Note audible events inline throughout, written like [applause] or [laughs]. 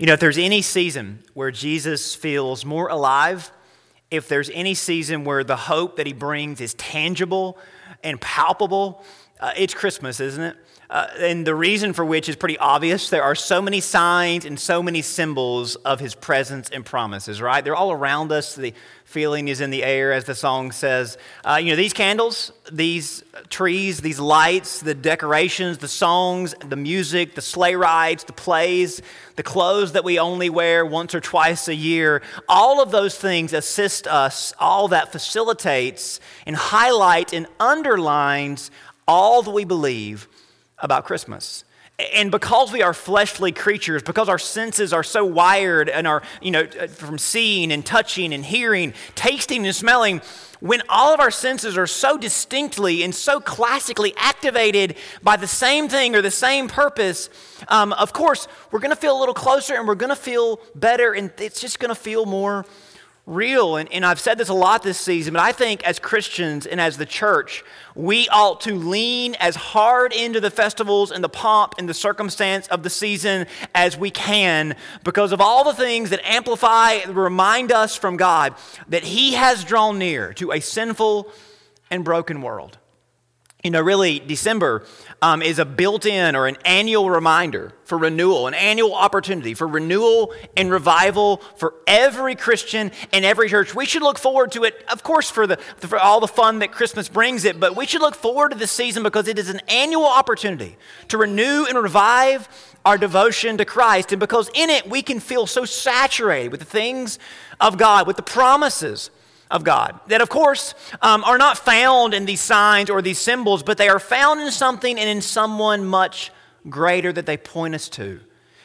You know, if there's any season where Jesus feels more alive, if there's any season where the hope that he brings is tangible and palpable, uh, it's Christmas, isn't it? Uh, and the reason for which is pretty obvious. There are so many signs and so many symbols of his presence and promises, right? They're all around us. The feeling is in the air, as the song says. Uh, you know, these candles, these trees, these lights, the decorations, the songs, the music, the sleigh rides, the plays, the clothes that we only wear once or twice a year, all of those things assist us, all that facilitates and highlight and underlines all that we believe about Christmas. And because we are fleshly creatures, because our senses are so wired and are, you know, from seeing and touching and hearing, tasting and smelling, when all of our senses are so distinctly and so classically activated by the same thing or the same purpose, um, of course, we're going to feel a little closer and we're going to feel better and it's just going to feel more real. And, and I've said this a lot this season, but I think as Christians and as the church, we ought to lean as hard into the festivals and the pomp and the circumstance of the season as we can because of all the things that amplify, remind us from God that He has drawn near to a sinful and broken world. You know, really, December um, is a built in or an annual reminder for renewal, an annual opportunity for renewal and revival for every Christian and every church. We should look forward to it, of course, for, the, for all the fun that Christmas brings it, but we should look forward to this season because it is an annual opportunity to renew and revive our devotion to Christ. And because in it we can feel so saturated with the things of God, with the promises of God. That, of course, um, are not found in these signs or these symbols, but they are found in something and in someone much greater that they point us to.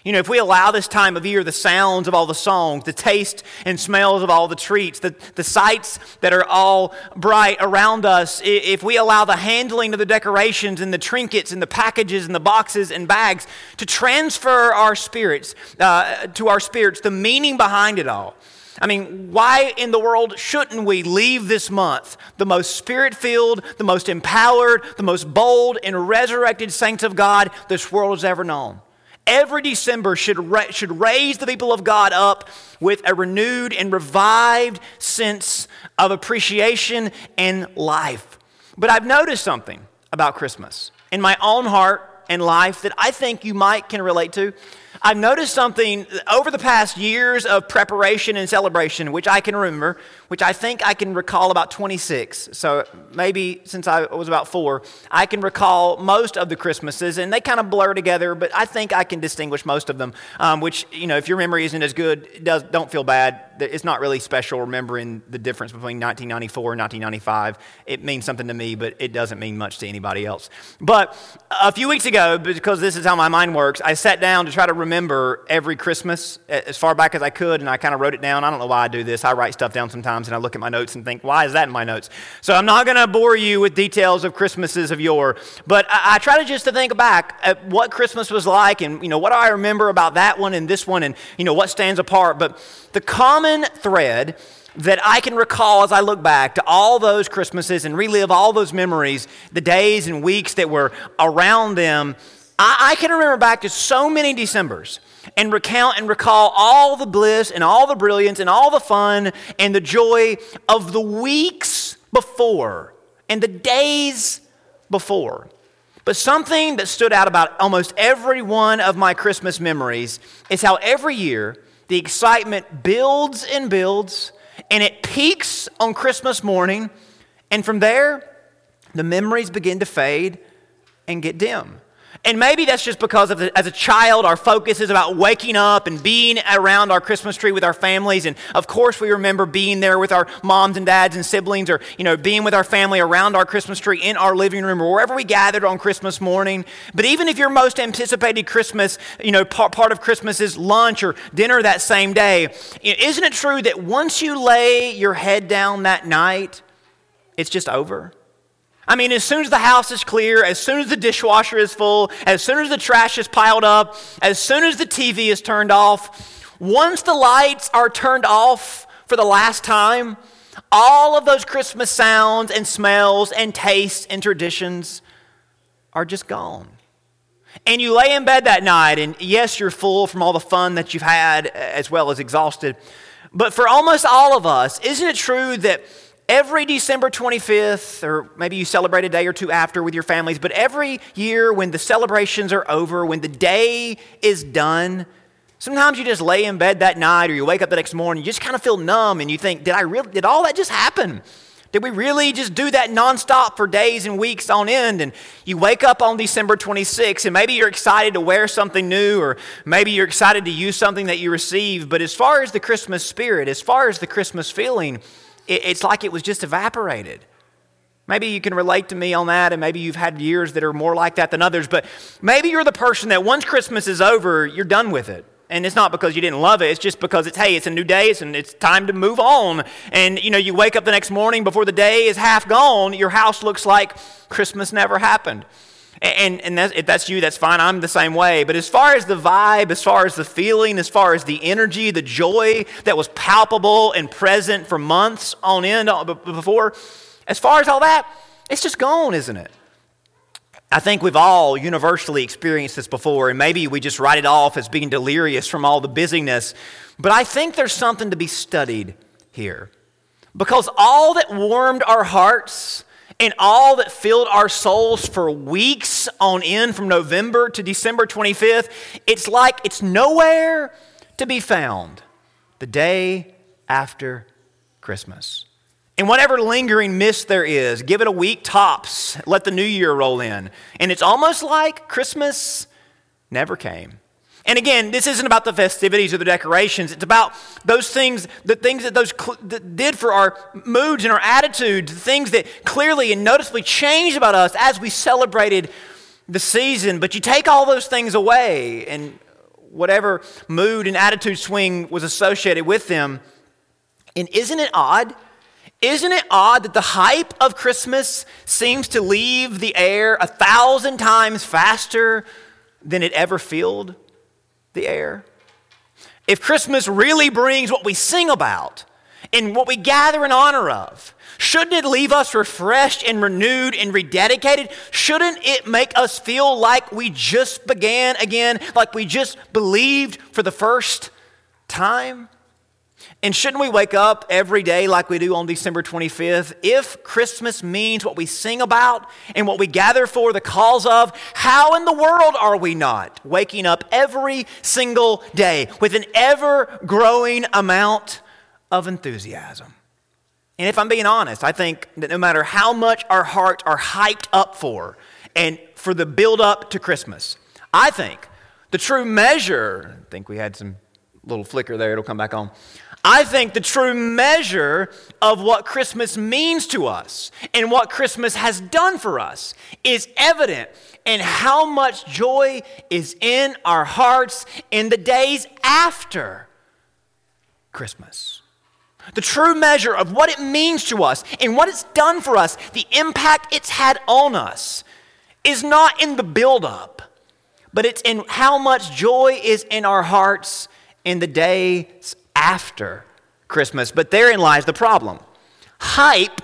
You know, if we allow this time of year the sounds of all the songs, the taste and smells of all the treats, the, the sights that are all bright around us, if we allow the handling of the decorations and the trinkets and the packages and the boxes and bags to transfer our spirits, uh, to our spirits, the meaning behind it all, I mean, why in the world shouldn't we leave this month the most spirit filled, the most empowered, the most bold and resurrected saints of God this world has ever known? Every December should, ra- should raise the people of God up with a renewed and revived sense of appreciation and life. But I've noticed something about Christmas in my own heart and life that I think you might can relate to. I've noticed something over the past years of preparation and celebration, which I can remember, which I think I can recall about 26. So maybe since I was about four, I can recall most of the Christmases, and they kind of blur together, but I think I can distinguish most of them. Um, which, you know, if your memory isn't as good, does, don't feel bad. It's not really special remembering the difference between 1994 and 1995. It means something to me, but it doesn't mean much to anybody else. But a few weeks ago, because this is how my mind works, I sat down to try to remember every Christmas as far back as I could, and I kind of wrote it down. I don't know why I do this. I write stuff down sometimes, and I look at my notes and think, why is that in my notes? So I'm not going to bore you with details of Christmases of yore, but I, I try to just to think back at what Christmas was like, and you know what do I remember about that one and this one, and you know what stands apart. But the common thread that I can recall as I look back to all those Christmases and relive all those memories, the days and weeks that were around them, I, I can remember back to so many Decembers and recount and recall all the bliss and all the brilliance and all the fun and the joy of the weeks before and the days before. But something that stood out about almost every one of my Christmas memories is how every year the excitement builds and builds and it peaks on Christmas morning. And from there, the memories begin to fade and get dim. And maybe that's just because of the, as a child, our focus is about waking up and being around our Christmas tree with our families. And of course, we remember being there with our moms and dads and siblings, or you know, being with our family around our Christmas tree in our living room or wherever we gathered on Christmas morning. But even if your most anticipated Christmas, you know, part, part of Christmas is lunch or dinner that same day, isn't it true that once you lay your head down that night, it's just over? I mean, as soon as the house is clear, as soon as the dishwasher is full, as soon as the trash is piled up, as soon as the TV is turned off, once the lights are turned off for the last time, all of those Christmas sounds and smells and tastes and traditions are just gone. And you lay in bed that night, and yes, you're full from all the fun that you've had as well as exhausted. But for almost all of us, isn't it true that every December 25th, or maybe you celebrate a day or two after with your families, but every year when the celebrations are over, when the day is done, sometimes you just lay in bed that night or you wake up the next morning, you just kind of feel numb and you think, did I really, did all that just happen? Did we really just do that nonstop for days and weeks on end? And you wake up on December 26th, and maybe you're excited to wear something new, or maybe you're excited to use something that you received. But as far as the Christmas spirit, as far as the Christmas feeling, it's like it was just evaporated. Maybe you can relate to me on that, and maybe you've had years that are more like that than others. But maybe you're the person that once Christmas is over, you're done with it. And it's not because you didn't love it, it's just because it's, hey, it's a new day and it's time to move on. And, you know, you wake up the next morning before the day is half gone, your house looks like Christmas never happened. And, and that's, if that's you, that's fine. I'm the same way. But as far as the vibe, as far as the feeling, as far as the energy, the joy that was palpable and present for months on end uh, before, as far as all that, it's just gone, isn't it? I think we've all universally experienced this before, and maybe we just write it off as being delirious from all the busyness. But I think there's something to be studied here. Because all that warmed our hearts and all that filled our souls for weeks on end from November to December 25th, it's like it's nowhere to be found the day after Christmas. And whatever lingering mist there is, give it a week tops. Let the new year roll in. And it's almost like Christmas never came. And again, this isn't about the festivities or the decorations. It's about those things, the things that those cl- that did for our moods and our attitudes, the things that clearly and noticeably changed about us as we celebrated the season. But you take all those things away, and whatever mood and attitude swing was associated with them. And isn't it odd isn't it odd that the hype of Christmas seems to leave the air a thousand times faster than it ever filled the air? If Christmas really brings what we sing about and what we gather in honor of, shouldn't it leave us refreshed and renewed and rededicated? Shouldn't it make us feel like we just began again, like we just believed for the first time? And shouldn't we wake up every day like we do on December 25th? If Christmas means what we sing about and what we gather for the cause of, how in the world are we not waking up every single day with an ever growing amount of enthusiasm? And if I'm being honest, I think that no matter how much our hearts are hyped up for and for the build up to Christmas, I think the true measure, I think we had some little flicker there, it'll come back on. I think the true measure of what Christmas means to us and what Christmas has done for us is evident in how much joy is in our hearts in the days after Christmas. The true measure of what it means to us and what it's done for us, the impact it's had on us, is not in the buildup, but it's in how much joy is in our hearts in the days after Christmas. But therein lies the problem. Hype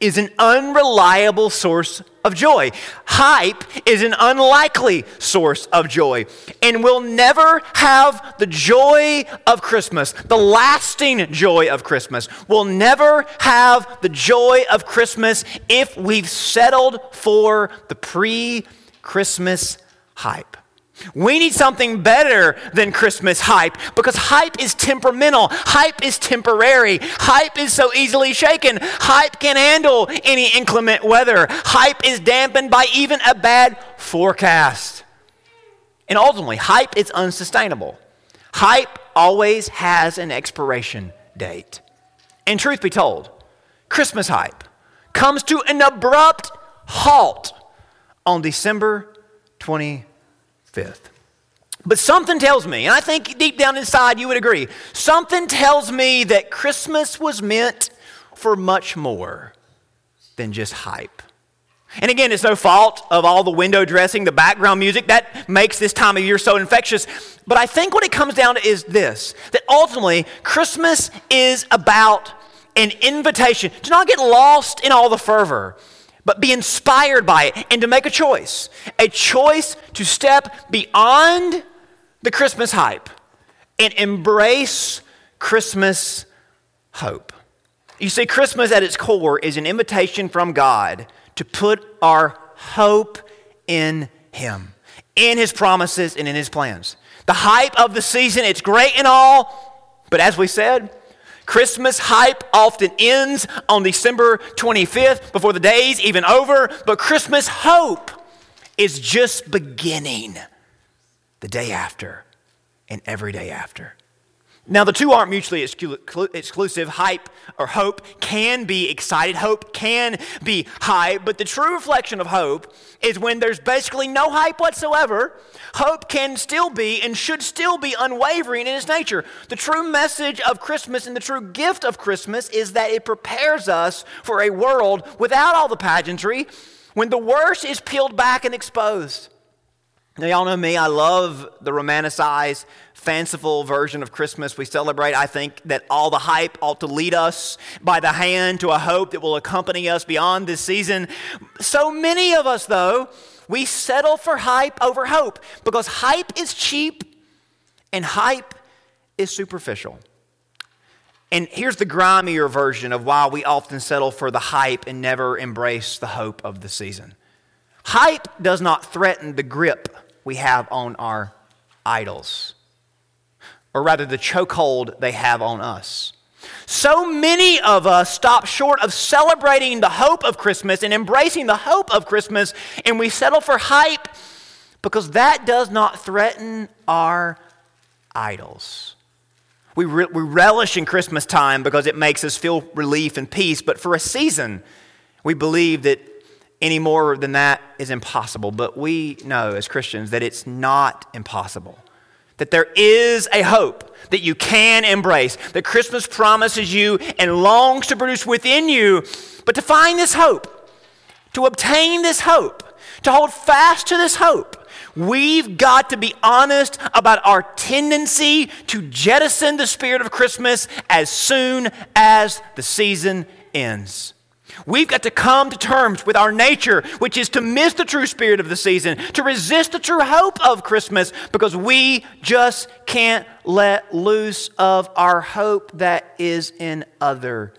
is an unreliable source of joy. Hype is an unlikely source of joy. And we'll never have the joy of Christmas, the lasting joy of Christmas. We'll never have the joy of Christmas if we've settled for the pre Christmas hype. We need something better than Christmas hype because hype is temperamental. Hype is temporary. Hype is so easily shaken. Hype can handle any inclement weather. Hype is dampened by even a bad forecast. And ultimately, hype is unsustainable. Hype always has an expiration date. And truth be told, Christmas hype comes to an abrupt halt on December 20. 5th. But something tells me, and I think deep down inside you would agree, something tells me that Christmas was meant for much more than just hype. And again, it's no fault of all the window dressing, the background music that makes this time of year so infectious. But I think what it comes down to is this that ultimately, Christmas is about an invitation to not get lost in all the fervor, but be inspired by it and to make a choice. A choice to step beyond the Christmas hype and embrace Christmas hope. You see, Christmas at its core is an invitation from God to put our hope in Him, in His promises, and in His plans. The hype of the season, it's great and all, but as we said, Christmas hype often ends on December 25th before the day's even over, but Christmas hope is just beginning the day after and every day after. Now, the two aren't mutually exclusive. Hype or hope can be excited, hope can be hype, but the true reflection of hope is when there's basically no hype whatsoever. Hope can still be and should still be unwavering in its nature. The true message of Christmas and the true gift of Christmas is that it prepares us for a world without all the pageantry when the worst is peeled back and exposed. Now, y'all know me, I love the romanticized, fanciful version of Christmas we celebrate. I think that all the hype ought to lead us by the hand to a hope that will accompany us beyond this season. So many of us, though, we settle for hype over hope because hype is cheap and hype is superficial. And here's the grimier version of why we often settle for the hype and never embrace the hope of the season. Hype does not threaten the grip we have on our idols, or rather, the chokehold they have on us. So many of us stop short of celebrating the hope of Christmas and embracing the hope of Christmas, and we settle for hype because that does not threaten our idols. We, re- we relish in Christmas time because it makes us feel relief and peace, but for a season, we believe that any more than that is impossible. But we know as Christians that it's not impossible. That there is a hope that you can embrace, that Christmas promises you and longs to produce within you. But to find this hope, to obtain this hope, to hold fast to this hope, we've got to be honest about our tendency to jettison the spirit of Christmas as soon as the season ends. We've got to come to terms with our nature, which is to miss the true spirit of the season, to resist the true hope of Christmas, because we just can't let loose of our hope that is in other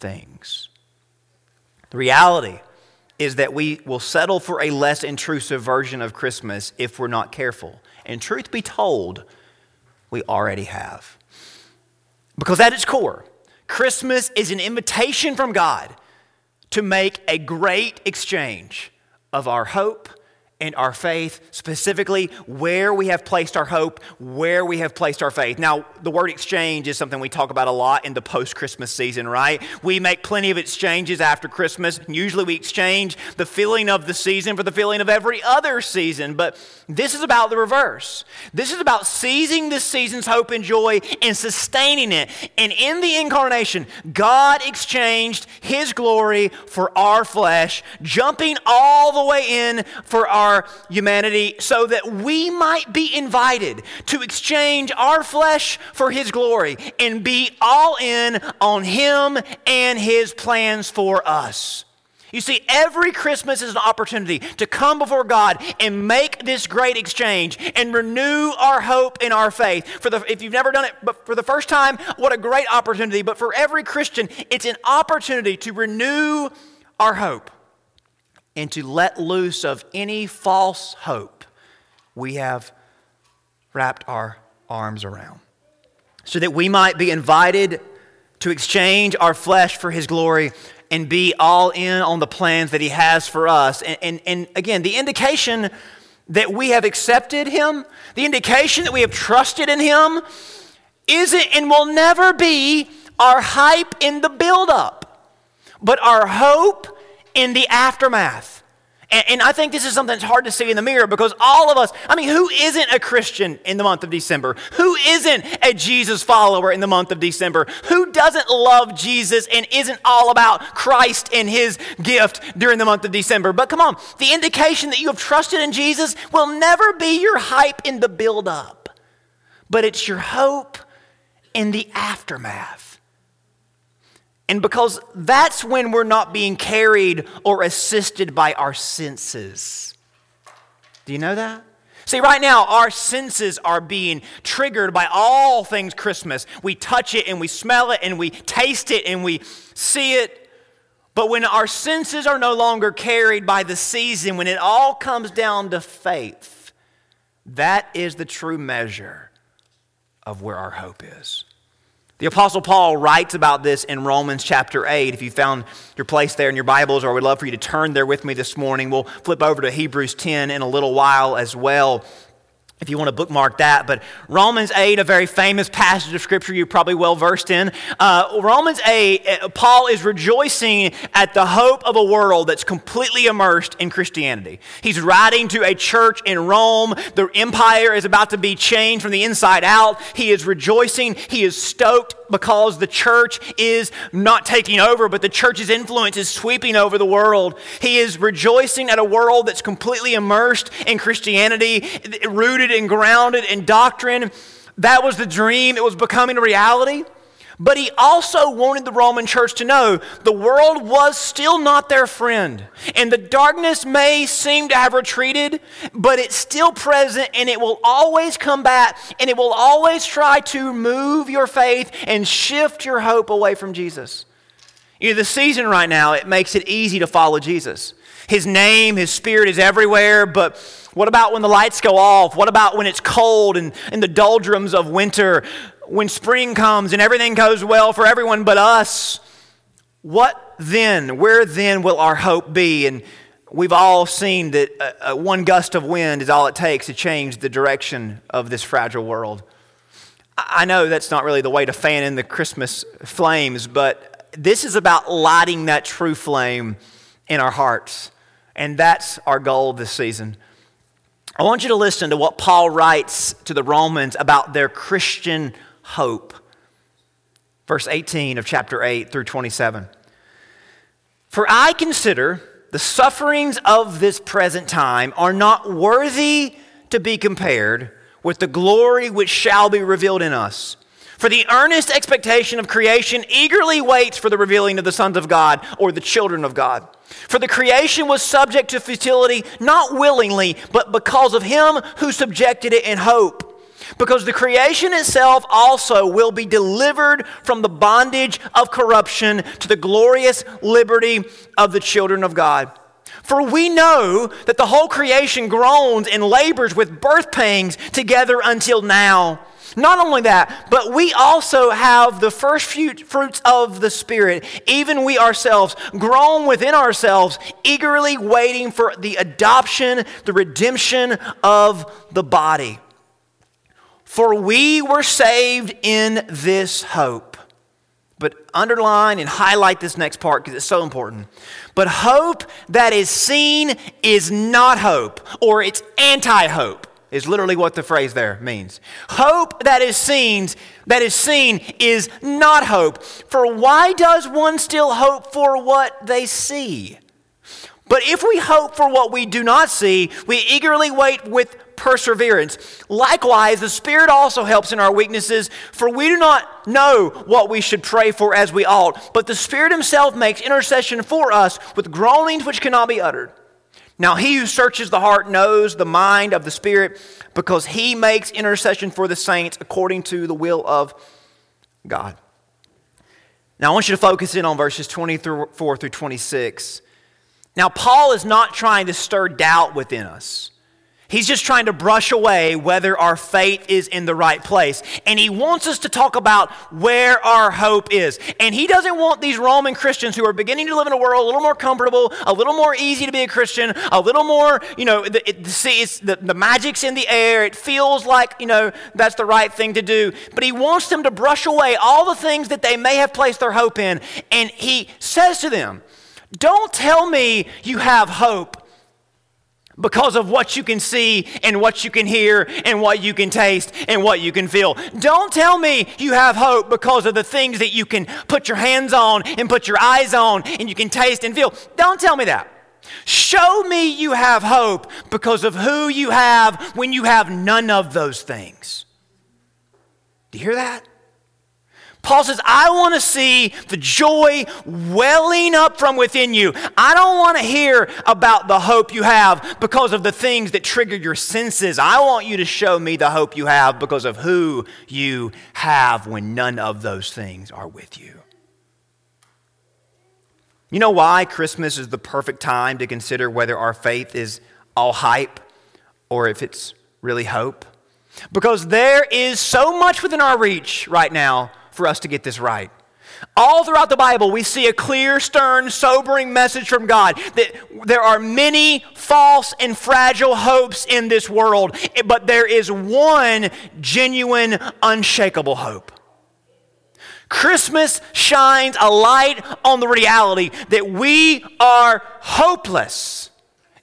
things. The reality is that we will settle for a less intrusive version of Christmas if we're not careful. And truth be told, we already have. Because at its core, Christmas is an invitation from God to make a great exchange of our hope and our faith, specifically where we have placed our hope, where we have placed our faith. Now, the word exchange is something we talk about a lot in the post Christmas season, right? We make plenty of exchanges after Christmas. Usually we exchange the feeling of the season for the feeling of every other season, but this is about the reverse. This is about seizing this season's hope and joy and sustaining it. And in the incarnation, God exchanged his glory for our flesh, jumping all the way in for our our humanity so that we might be invited to exchange our flesh for His glory and be all in on Him and His plans for us. You see, every Christmas is an opportunity to come before God and make this great exchange and renew our hope and our faith. For the, if you've never done it but for the first time, what a great opportunity. But for every Christian, it's an opportunity to renew our hope and to let loose of any false hope we have wrapped our arms around. So that we might be invited to exchange our flesh for His glory and be all in on the plans that He has for us. And, and, and again, the indication that we have accepted Him, the indication that we have trusted in Him, isn't and will never be our hype in the buildup, but our hope in the aftermath. And, and, I think this is something that's hard to see in the mirror because all of us, I mean, who isn't a Christian in the month of December? Who isn't a Jesus follower in the month of December? Who doesn't love Jesus and isn't all about Christ and his gift during the month of December? But come on, the indication that you have trusted in Jesus will never be your hype in the build up, but it's your hope in the aftermath. And because that's when we're not being carried or assisted by our senses. Do you know that? See, right now, our senses are being triggered by all things Christmas. We touch it and we smell it and we taste it and we see it. But when our senses are no longer carried by the season, when it all comes down to faith, that is the true measure of where our hope is. The Apostle Paul writes about this in Romans chapter 8. If you found your place there in your Bibles, or I would love for you to turn there with me this morning, we'll flip over to Hebrews 10 in a little while as well if you want to bookmark that. But Romans 8, a very famous passage of Scripture you're probably well versed in. Uh, Romans 8, uh, Paul is rejoicing at the hope of a world that's completely immersed in Christianity. He's writing to a church in Rome. The empire is about to be changed from the inside out. He is rejoicing. He is stoked because the church is not taking over, but the church's influence is sweeping over the world. He is rejoicing at a world that's completely immersed in Christianity, rooted and grounded in doctrine. That was the dream, it was becoming a reality. But he also wanted the Roman church to know the world was still not their friend. And the darkness may seem to have retreated, but it's still present and it will always come back and it will always try to move your faith and shift your hope away from Jesus. You know, the season right now, it makes it easy to follow Jesus. His name, His Spirit is everywhere, but what about when the lights go off? What about when it's cold and in the doldrums of winter? when spring comes and everything goes well for everyone but us, what then? Where then will our hope be? And we've all seen that uh, one gust of wind is all it takes to change the direction of this fragile world. I know that's not really the way to fan in the Christmas flames, but this is about lighting that true flame in our hearts. And that's our goal this season. I want you to listen to what Paul writes to the Romans about their Christian hope. Verse 18 of chapter 8 through 27. For I consider the sufferings of this present time are not worthy to be compared with the glory which shall be revealed in us. For the earnest expectation of creation eagerly waits for the revealing of the sons of God or the children of God. For the creation was subject to futility, not willingly, but because of him who subjected it in hope because the creation itself also will be delivered from the bondage of corruption to the glorious liberty of the children of God. For we know that the whole creation groans and labors with birth pangs together until now. Not only that, but we also have the first fruits of the Spirit, even we ourselves, groan within ourselves, eagerly waiting for the adoption, the redemption of the body. For we were saved in this hope. But underline and highlight this next part because it's so important. But hope that is seen is not hope, or it's anti hope, is literally what the phrase there means. Hope that is seen, that is seen is not hope. For why does one still hope for what they see? But if we hope for what we do not see, we eagerly wait with perseverance. Likewise, the Spirit also helps in our weaknesses, for we do not know what we should pray for as we ought, but the Spirit Himself makes intercession for us with groanings which cannot be uttered. Now, He who searches the heart knows the mind of the Spirit, because He makes intercession for the saints according to the will of God. Now, I want you to focus in on verses 24 through 26. Now, Paul is not trying to stir doubt within us. He's just trying to brush away whether our faith is in the right place. And he wants us to talk about where our hope is. And he doesn't want these Roman Christians who are beginning to live in a world a little more comfortable, a little more easy to be a Christian, a little more, you know, the, it, the, the magic's in the air. It feels like, you know, that's the right thing to do. But he wants them to brush away all the things that they may have placed their hope in. And he says to them, Don't tell me you have hope because of what you can see and what you can hear and what you can taste and what you can feel. Don't tell me you have hope because of the things that you can put your hands on and put your eyes on and you can taste and feel. Don't tell me that. Show me you have hope because of who you have when you have none of those things. Do you hear that? Paul says, I want to see the joy welling up from within you. I don't want to hear about the hope you have because of the things that trigger your senses. I want you to show me the hope you have because of who you have when none of those things are with you. You know why Christmas is the perfect time to consider whether our faith is all hype or if it's really hope? Because there is so much within our reach right now for us to get this right. All throughout the Bible, we see a clear, stern, sobering message from God that there are many false and fragile hopes in this world, but there is one genuine, unshakable hope. Christmas shines a light on the reality that we are hopeless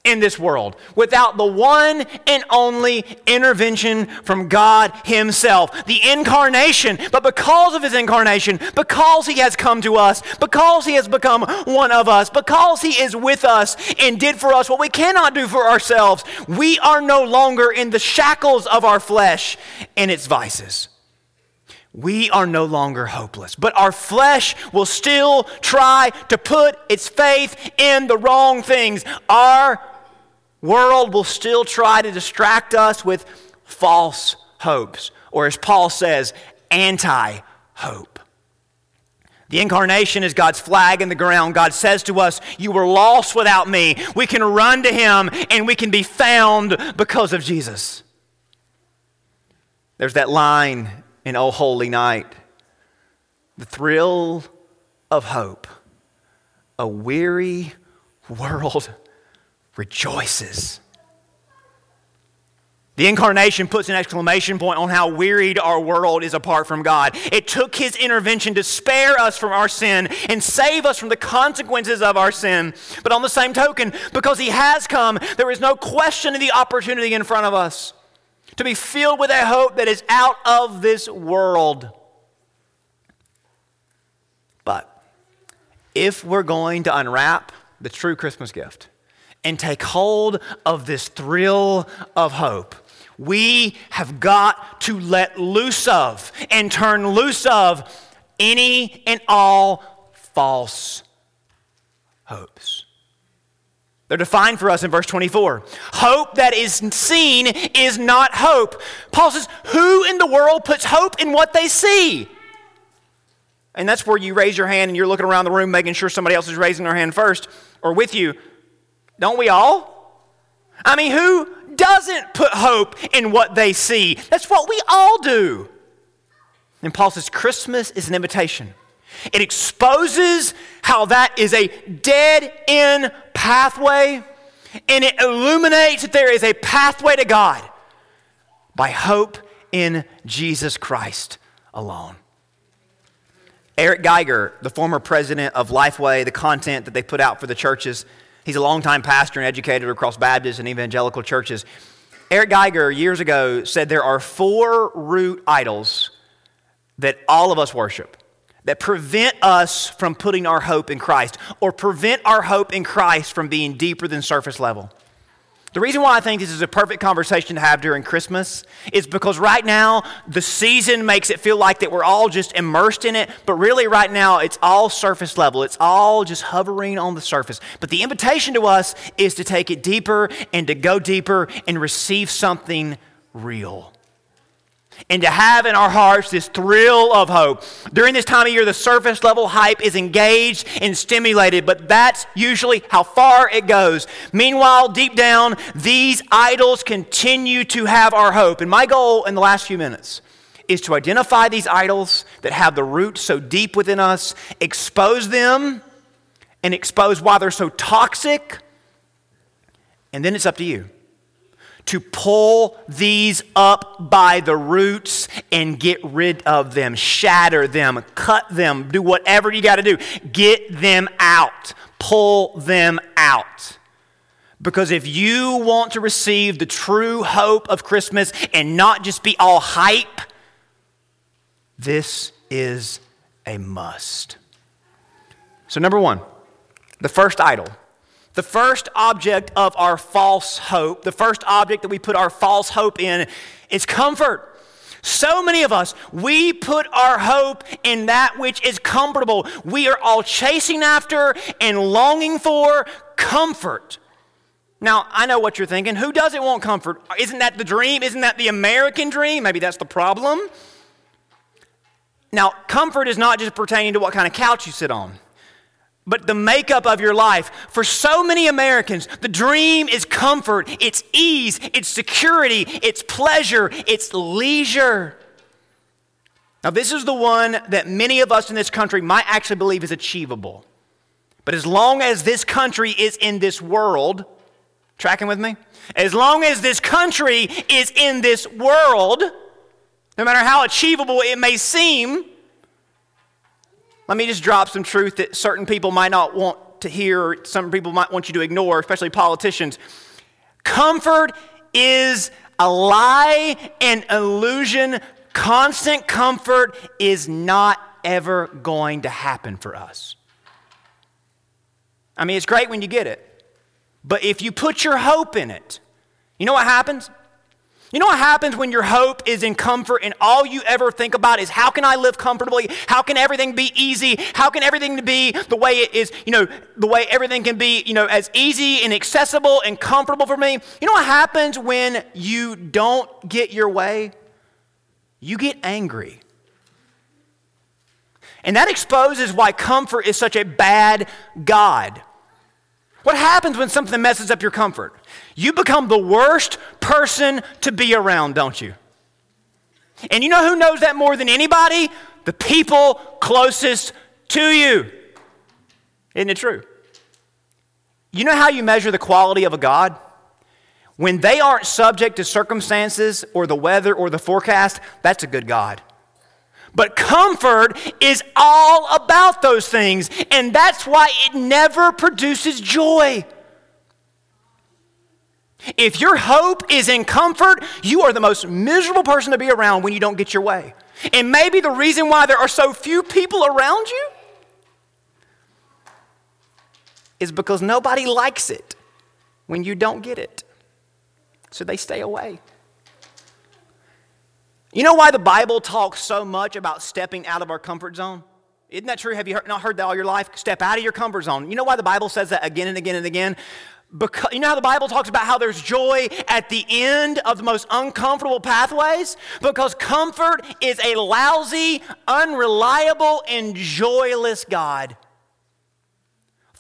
in this world without the one and only intervention from God Himself, the incarnation. But because of His incarnation, because He has come to us, because He has become one of us, because He is with us and did for us what we cannot do for ourselves, we are no longer in the shackles of our flesh and its vices we are no longer hopeless. But our flesh will still try to put its faith in the wrong things. Our world will still try to distract us with false hopes, or as Paul says, anti hope. The incarnation is God's flag in the ground. God says to us, You were lost without me. We can run to Him and we can be found because of Jesus. There's that line in O Holy Night. The thrill of hope. A weary world rejoices. The incarnation puts an exclamation point on how wearied our world is apart from God. It took his intervention to spare us from our sin and save us from the consequences of our sin. But on the same token, because he has come, there is no question of the opportunity in front of us to be filled with a hope that is out of this world. But if we're going to unwrap the true Christmas gift and take hold of this thrill of hope, we have got to let loose of and turn loose of any and all false hopes. They're defined for us in verse 24. Hope that is seen is not hope. Paul says, Who in the world puts hope in what they see? And that's where you raise your hand and you're looking around the room making sure somebody else is raising their hand first or with you. Don't we all? I mean, who doesn't put hope in what they see? That's what we all do. And Paul says, Christmas is an invitation. It exposes how that is a dead end pathway, and it illuminates that there is a pathway to God by hope in Jesus Christ alone. Eric Geiger, the former president of Lifeway, the content that they put out for the churches, he's a longtime pastor and educator across Baptist and evangelical churches. Eric Geiger, years ago, said there are four root idols that all of us worship that prevent us from putting our hope in Christ or prevent our hope in Christ from being deeper than surface level. The reason why I think this is a perfect conversation to have during Christmas is because right now the season makes it feel like that we're all just immersed in it, but really right now it's all surface level. It's all just hovering on the surface. But the invitation to us is to take it deeper and to go deeper and receive something real and to have in our hearts this thrill of hope. During this time of year, the surface level hype is engaged and stimulated, but that's usually how far it goes. Meanwhile, deep down, these idols continue to have our hope. And my goal in the last few minutes is to identify these idols that have the roots so deep within us, expose them, and expose why they're so toxic. And then it's up to you to pull these up by the roots and get rid of them, shatter them, cut them, do whatever you got to do. Get them out, pull them out. Because if you want to receive the true hope of Christmas and not just be all hype, this is a must. So, number one, the first idol the first object of our false hope, the first object that we put our false hope in, is comfort. So many of us, we put our hope in that which is comfortable. We are all chasing after and longing for comfort. Now, I know what you're thinking. Who doesn't want comfort? Isn't that the dream? Isn't that the American dream? Maybe that's the problem. Now, comfort is not just pertaining to what kind of couch you sit on, but the makeup of your life. For so many Americans, the dream is comfort, it's ease, it's security, it's pleasure, it's leisure. Now, this is the one that many of us in this country might actually believe is achievable. But as long as this country is in this world, tracking with me? As long as this country is in this world, no matter how achievable it may seem, let me just drop some truth that certain people might not want to hear, or some people might want you to ignore, especially politicians. Comfort is a lie and illusion. Constant comfort is not ever going to happen for us. I mean, it's great when you get it, but if you put your hope in it, you know what happens? You know what happens when your hope is in comfort and all you ever think about is how can I live comfortably? How can everything be easy? How can everything be the way it is, you know, the way everything can be, you know, as easy and accessible and comfortable for me? You know what happens when you don't get your way? You get angry. And that exposes why comfort is such a bad God. What happens when something messes up your comfort? You become the worst person to be around, don't you? And you know who knows that more than anybody? The people closest to you. Isn't it true? You know how you measure the quality of a God? When they aren't subject to circumstances or the weather or the forecast, that's a good God. But comfort is all about those things, and that's why it never produces joy. If your hope is in comfort, you are the most miserable person to be around when you don't get your way. And maybe the reason why there are so few people around you is because nobody likes it when you don't get it. So they stay away. You know why the Bible talks so much about stepping out of our comfort zone? Isn't that true? Have you not heard that all your life? Step out of your comfort zone. You know why the Bible says that again and again and again? Because, you know how the Bible talks about how there's joy at the end of the most uncomfortable pathways? Because comfort is a lousy, unreliable, and joyless God.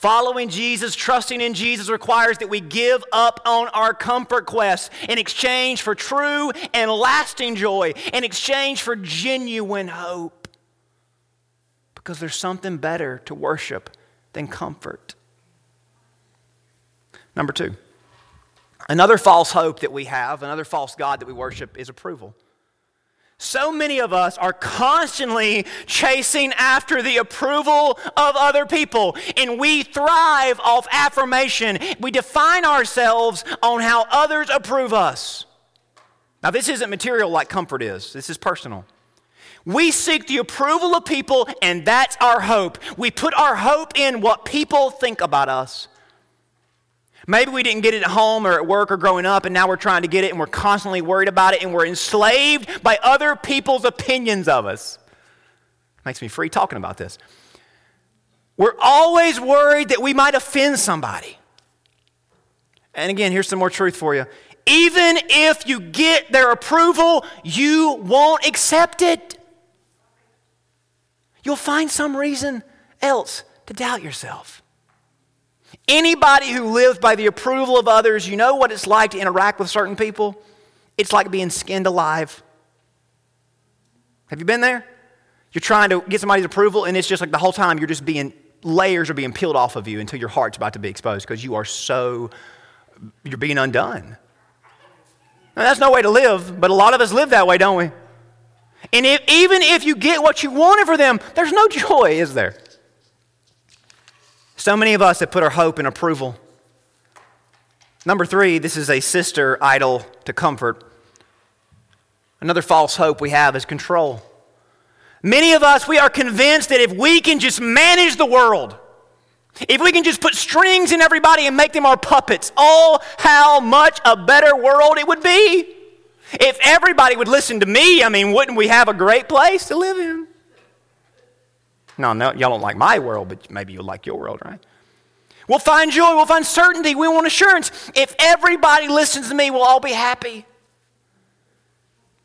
Following Jesus, trusting in Jesus requires that we give up on our comfort quest in exchange for true and lasting joy, in exchange for genuine hope. Because there's something better to worship than comfort. Number two, another false hope that we have, another false God that we worship is approval. So many of us are constantly chasing after the approval of other people, and we thrive off affirmation. We define ourselves on how others approve us. Now, this isn't material like comfort is, this is personal. We seek the approval of people, and that's our hope. We put our hope in what people think about us. Maybe we didn't get it at home or at work or growing up, and now we're trying to get it and we're constantly worried about it and we're enslaved by other people's opinions of us. Makes me free talking about this. We're always worried that we might offend somebody. And again, here's some more truth for you. Even if you get their approval, you won't accept it. You'll find some reason else to doubt yourself. Anybody who lives by the approval of others, you know what it's like to interact with certain people? It's like being skinned alive. Have you been there? You're trying to get somebody's approval, and it's just like the whole time you're just being, layers are being peeled off of you until your heart's about to be exposed because you are so, you're being undone. Now, that's no way to live, but a lot of us live that way, don't we? And if, even if you get what you wanted for them, there's no [laughs] joy, is there? So many of us have put our hope in approval. Number three, this is a sister idol to comfort. Another false hope we have is control. Many of us, we are convinced that if we can just manage the world, if we can just put strings in everybody and make them our puppets, oh, how much a better world it would be. If everybody would listen to me, I mean, wouldn't we have a great place to live in? No, no, y'all don't like my world, but maybe you'll like your world, right? We'll find joy, we'll find certainty, we want assurance. If everybody listens to me, we'll all be happy.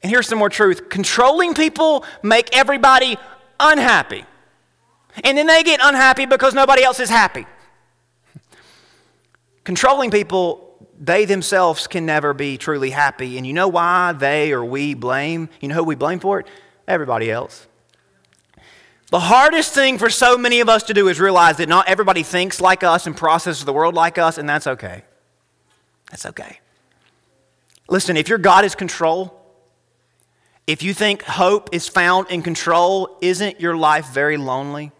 And here's some more truth controlling people make everybody unhappy. And then they get unhappy because nobody else is happy. [laughs] Controlling people, they themselves can never be truly happy. And you know why they or we blame? You know who we blame for it? Everybody else. The hardest thing for so many of us to do is realize that not everybody thinks like us and processes the world like us, and that's okay. That's okay. Listen, if your God is control, if you think hope is found in control, isn't your life very lonely?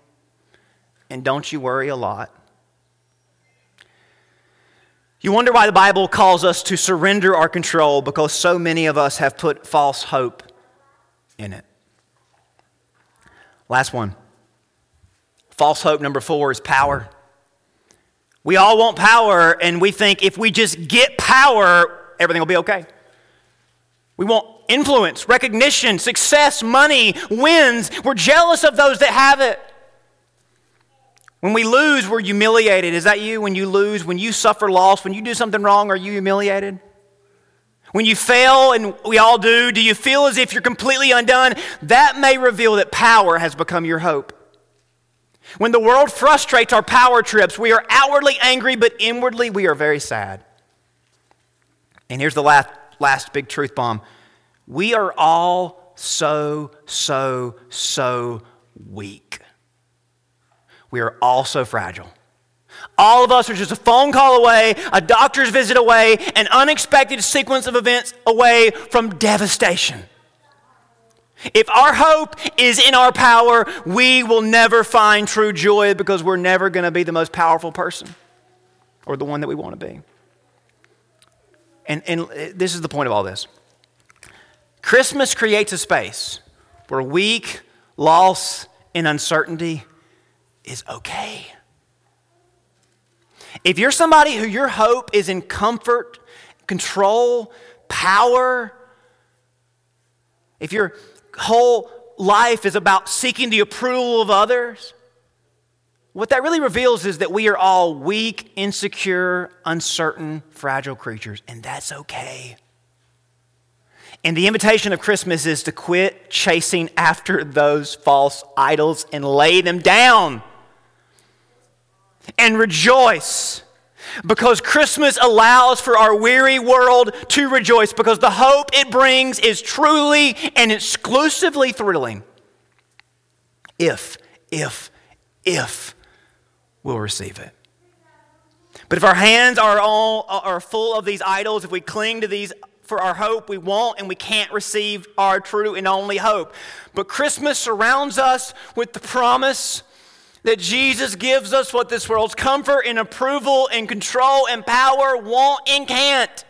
And don't you worry a lot? You wonder why the Bible calls us to surrender our control because so many of us have put false hope in it. Last one. False hope number four is power. We all want power, and we think if we just get power, everything will be okay. We want influence, recognition, success, money, wins. We're jealous of those that have it. When we lose, we're humiliated. Is that you? When you lose, when you suffer loss, when you do something wrong, are you humiliated? When you fail, and we all do, do you feel as if you're completely undone? That may reveal that power has become your hope. When the world frustrates our power trips, we are outwardly angry, but inwardly we are very sad. And here's the last, last big truth bomb we are all so, so, so weak. We are all so fragile. All of us are just a phone call away, a doctor's visit away, an unexpected sequence of events away from devastation. If our hope is in our power, we will never find true joy because we're never going to be the most powerful person or the one that we want to be. And, and uh, this is the point of all this Christmas creates a space where weak, loss, and uncertainty is okay. If you're somebody who your hope is in comfort, control, power, if your whole life is about seeking the approval of others, what that really reveals is that we are all weak, insecure, uncertain, fragile creatures, and that's okay. And the invitation of Christmas is to quit chasing after those false idols and lay them down and rejoice because Christmas allows for our weary world to rejoice because the hope it brings is truly and exclusively thrilling. If, if, if we'll receive it. But if our hands are, all, are full of these idols, if we cling to these for our hope, we won't and we can't receive our true and only hope. But Christmas surrounds us with the promise that Jesus gives us what this world's comfort and approval and control and power won't and can't.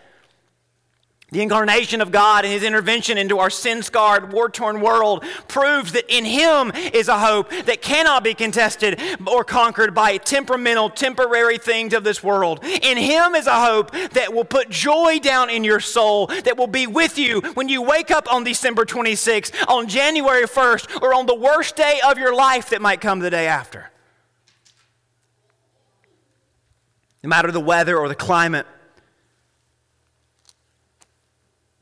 The incarnation of God and His intervention into our sin scarred, war torn world proves that in Him is a hope that cannot be contested or conquered by temperamental, temporary things of this world. In Him is a hope that will put joy down in your soul, that will be with you when you wake up on December 26th, on January 1st, or on the worst day of your life that might come the day after. No matter the weather or the climate,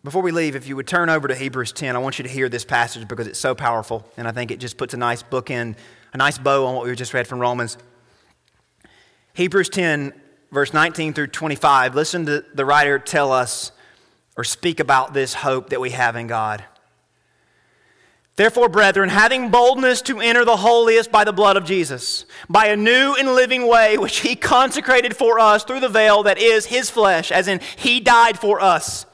Before we leave, if you would turn over to Hebrews 10, I want you to hear this passage because it's so powerful, and I think it just puts a nice book bookend, a nice bow on what we just read from Romans. Hebrews 10, verse 19 through 25. Listen to the writer tell us or speak about this hope that we have in God. Therefore, brethren, having boldness to enter the holiest by the blood of Jesus, by a new and living way which he consecrated for us through the veil that is his flesh, as in he died for us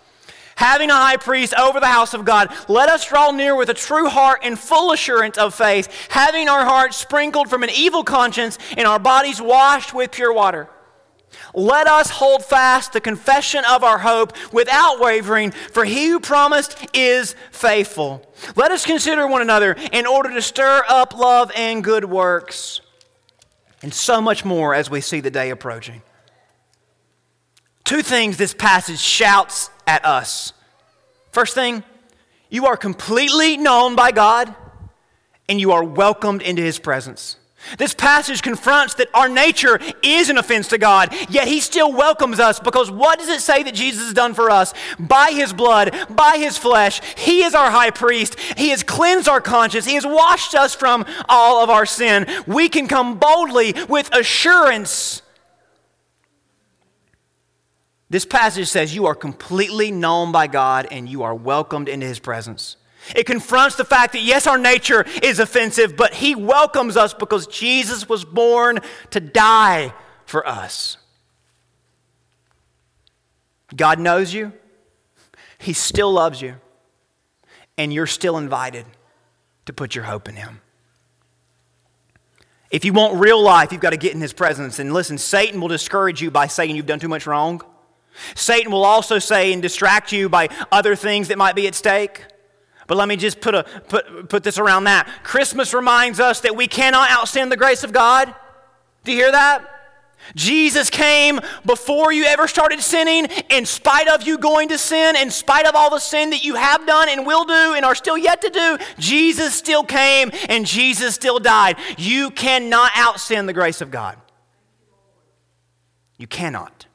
having a high priest over the house of God, let us draw near with a true heart and full assurance of faith, having our hearts sprinkled from an evil conscience and our bodies washed with pure water. Let us hold fast the confession of our hope without wavering, for he who promised is faithful. Let us consider one another in order to stir up love and good works, and so much more as we see the day approaching. Two things this passage shouts at us. First thing, you are completely known by God and you are welcomed into his presence. This passage confronts that our nature is an offense to God, yet He still welcomes us because what does it say that Jesus has done for us? By His blood, by His flesh, He is our high priest. He has cleansed our conscience. He has washed us from all of our sin. We can come boldly with assurance. This passage says you are completely known by God and you are welcomed into His presence. It confronts the fact that, yes, our nature is offensive, but He welcomes us because Jesus was born to die for us. God knows you, He still loves you, and you're still invited to put your hope in Him. If you want real life, you've got to get in His presence. And listen, Satan will discourage you by saying you've done too much wrong. Satan will also say and distract you by other things that might be at stake. But let me just put, a, put, put this around that. Christmas reminds us that we cannot outstand the grace of God. Do you hear that? Jesus came before you ever started sinning, in spite of you going to sin, in spite of all the sin that you have done and will do and are still yet to do. Jesus still came and Jesus still died. You cannot outsin the grace of God. You cannot.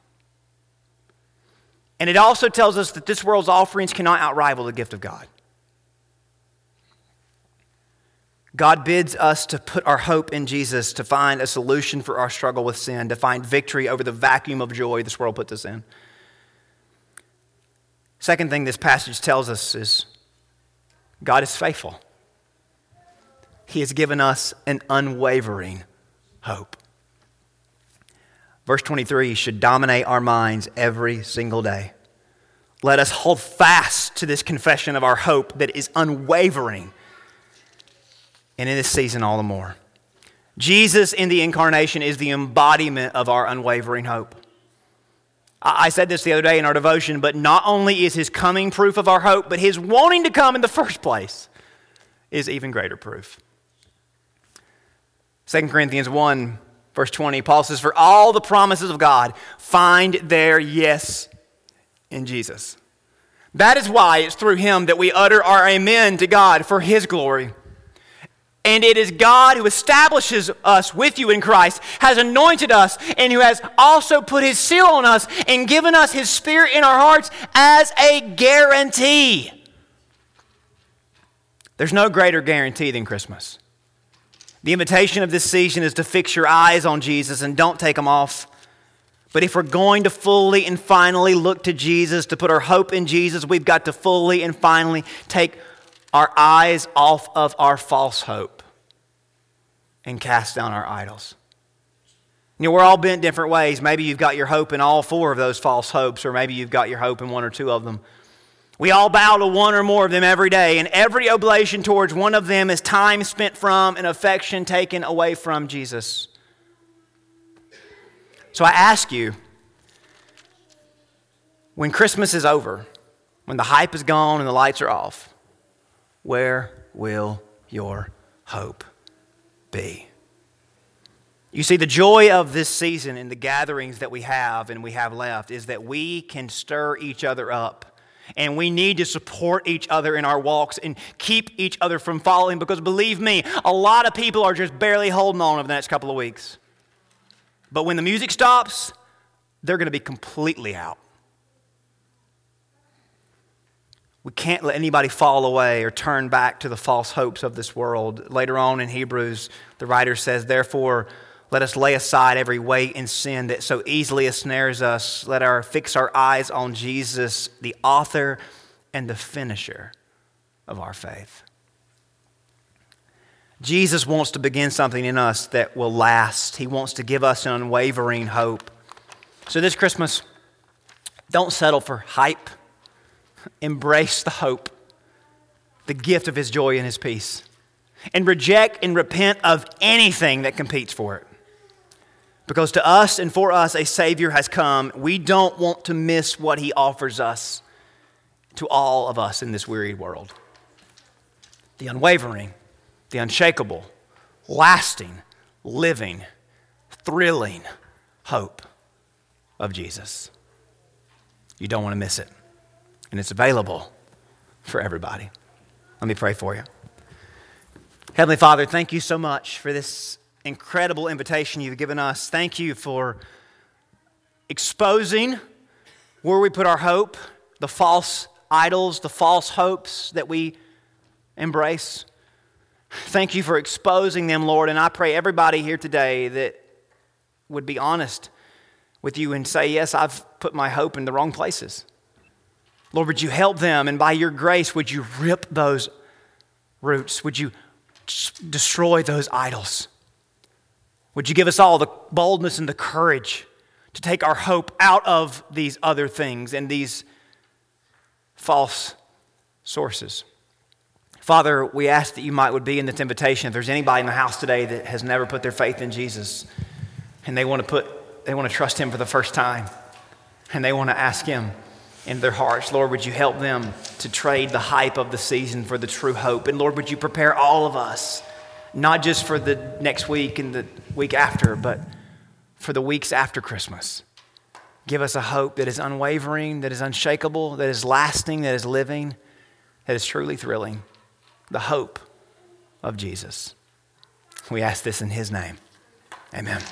And it also tells us that this world's offerings cannot outrival the gift of God. God bids us to put our hope in Jesus to find a solution for our struggle with sin, to find victory over the vacuum of joy this world puts us in. Second thing this passage tells us is God is faithful. He has given us an unwavering hope. Verse 23 should dominate our minds every single day. Let us hold fast to this confession of our hope that is unwavering and in this season all the more. Jesus in the incarnation is the embodiment of our unwavering hope. I said this the other day in our devotion, but not only is his coming proof of our hope, but his wanting to come in the first place is even greater proof. 2 Corinthians 1, verse 20, Paul says, For all the promises of God find their yes in Jesus. That is why it's through him that we utter our amen to God for his glory. And it is God who establishes us with you in Christ, has anointed us, and who has also put his seal on us and given us his spirit in our hearts as a guarantee. There's no greater guarantee than Christmas. The invitation of this season is to fix your eyes on Jesus and don't take them off. But if we're going to fully and finally look to Jesus, to put our hope in Jesus, we've got to fully and finally take our eyes off of our false hope and cast down our idols. You know, we're all bent different ways. Maybe you've got your hope in all four of those false hopes, or maybe you've got your hope in one or two of them. We all bow to one or more of them every day, and every oblation towards one of them is time spent from and affection taken away from Jesus. So I ask you, when Christmas is over, when the hype is gone and the lights are off, where will your hope be? You see, the joy of this season and the gatherings that we have and we have left is that we can stir each other up. And we need to support each other in our walks and keep each other from falling because believe me, a lot of people are just barely holding on over the next couple of weeks. But when the music stops, they're going to be completely out. We can't let anybody fall away or turn back to the false hopes of this world. Later on in Hebrews, the writer says, Therefore, let us lay aside every weight and sin that so easily ensnares us. Let our fix our eyes on Jesus, the author and the finisher of our faith. Jesus wants to begin something in us that will last. He wants to give us an unwavering hope. So this Christmas, don't settle for hype [laughs] embrace the hope, the gift of his joy and his peace, and reject and repent of anything that competes for it. Because to us and for us, a Savior has come. We don't want to miss what he offers us to all of us in this wearied world the unwavering, the unshakable, lasting, living, thrilling hope of Jesus. You don't want to miss it and it's available for everybody. Let me pray for you. Heavenly Father, thank you so much for this incredible invitation you've given us. Thank you for exposing where we put our hope, the false idols, the false hopes that we embrace. Thank you for exposing them, Lord. And I pray everybody here today that would be honest with you and say, Yes, I've put my hope in the wrong places. Lord, would you help them? And by your grace, would you rip those roots? Would you destroy those idols? Would you give us all the boldness and the courage to take our hope out of these other things and these false sources? Father, we ask that you might would be in this invitation. If there's anybody in the house today that has never put their faith in Jesus and they want to put they want to trust him for the first time and they want to ask him in their hearts, Lord, would you help them to trade the hype of the season for the true hope? And Lord, would you prepare all of us, not just for the next week and the week after, but for the weeks after Christmas? Give us a hope that is unwavering, that is unshakable, that is lasting, that is living, that is truly thrilling. The hope of Jesus. We ask this in his name. Amen.